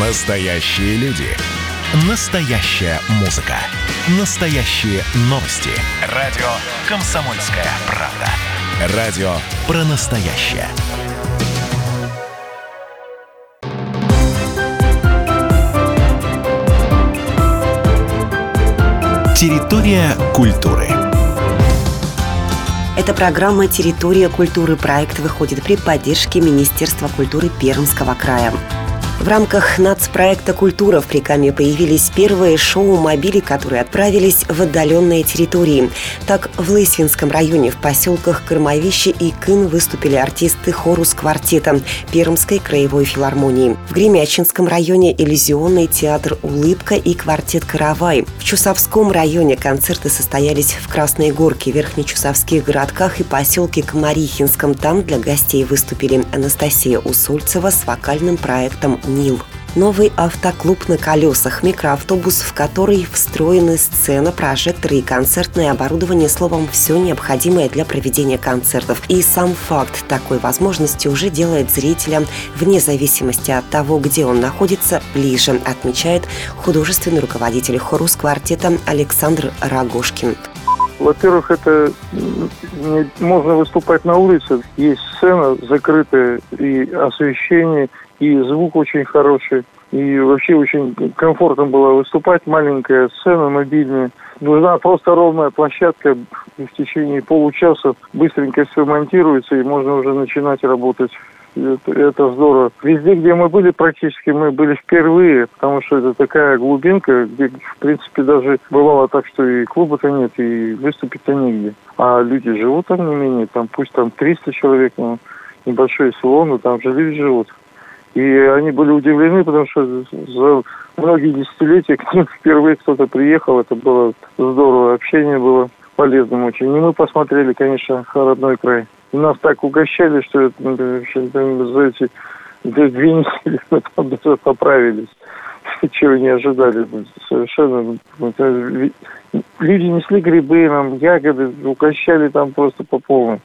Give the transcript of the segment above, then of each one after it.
Настоящие люди. Настоящая музыка. Настоящие новости. Радио «Комсомольская правда». Радио про настоящее. Территория культуры. Эта программа «Территория культуры» проект выходит при поддержке Министерства культуры Пермского края. В рамках нацпроекта «Культура» в Прикаме появились первые шоу-мобили, которые отправились в отдаленные территории. Так, в Лысвинском районе в поселках Кормовище и Кын выступили артисты хорус квартета Пермской краевой филармонии. В Гремячинском районе иллюзионный театр «Улыбка» и квартет «Каравай». В Чусовском районе концерты состоялись в Красной Горке, Верхнечусовских городках и поселке Комарихинском. Там для гостей выступили Анастасия Усольцева с вокальным проектом Нил. Новый автоклуб на колесах, микроавтобус, в который встроены сцена, прожекторы и концертное оборудование, словом, все необходимое для проведения концертов. И сам факт такой возможности уже делает зрителя, вне зависимости от того, где он находится, ближе, отмечает художественный руководитель хорус квартета Александр Рогошкин. Во-первых, это можно выступать на улице. Есть сцена закрытая и освещение, и звук очень хороший. И вообще очень комфортно было выступать. Маленькая сцена мобильная. Нужна просто ровная площадка. И в течение получаса быстренько все монтируется, и можно уже начинать работать. Это, здорово. Везде, где мы были, практически мы были впервые, потому что это такая глубинка, где, в принципе, даже бывало так, что и клуба-то нет, и выступить-то негде. А люди живут там не менее, там пусть там 300 человек, но небольшое село, но там же люди живут. И они были удивлены, потому что за многие десятилетия к ним впервые кто-то приехал. Это было здорово. Общение было полезным очень. И мы посмотрели, конечно, родной край. Нас так угощали, что это, ну, за эти две недели мы там даже поправились. Чего не ожидали. Совершенно. Люди несли грибы, нам ягоды, угощали там просто по полной.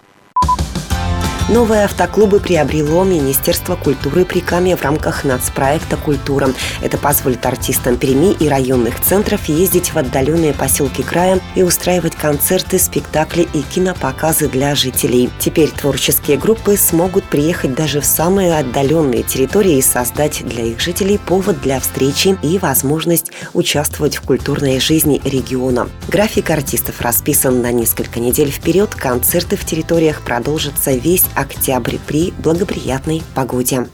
Новые автоклубы приобрело Министерство культуры при Каме в рамках нацпроекта «Культура». Это позволит артистам Перми и районных центров ездить в отдаленные поселки края и устраивать концерты, спектакли и кинопоказы для жителей. Теперь творческие группы смогут приехать даже в самые отдаленные территории и создать для их жителей повод для встречи и возможность участвовать в культурной жизни региона. График артистов расписан на несколько недель вперед. Концерты в территориях продолжатся весь октябрь при благоприятной погоде.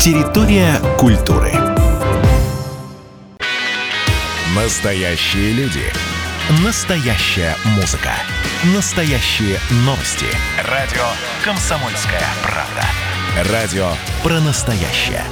Территория культуры. Настоящие люди. Настоящая музыка. Настоящие новости. Радио «Комсомольская правда». Радио про настоящее.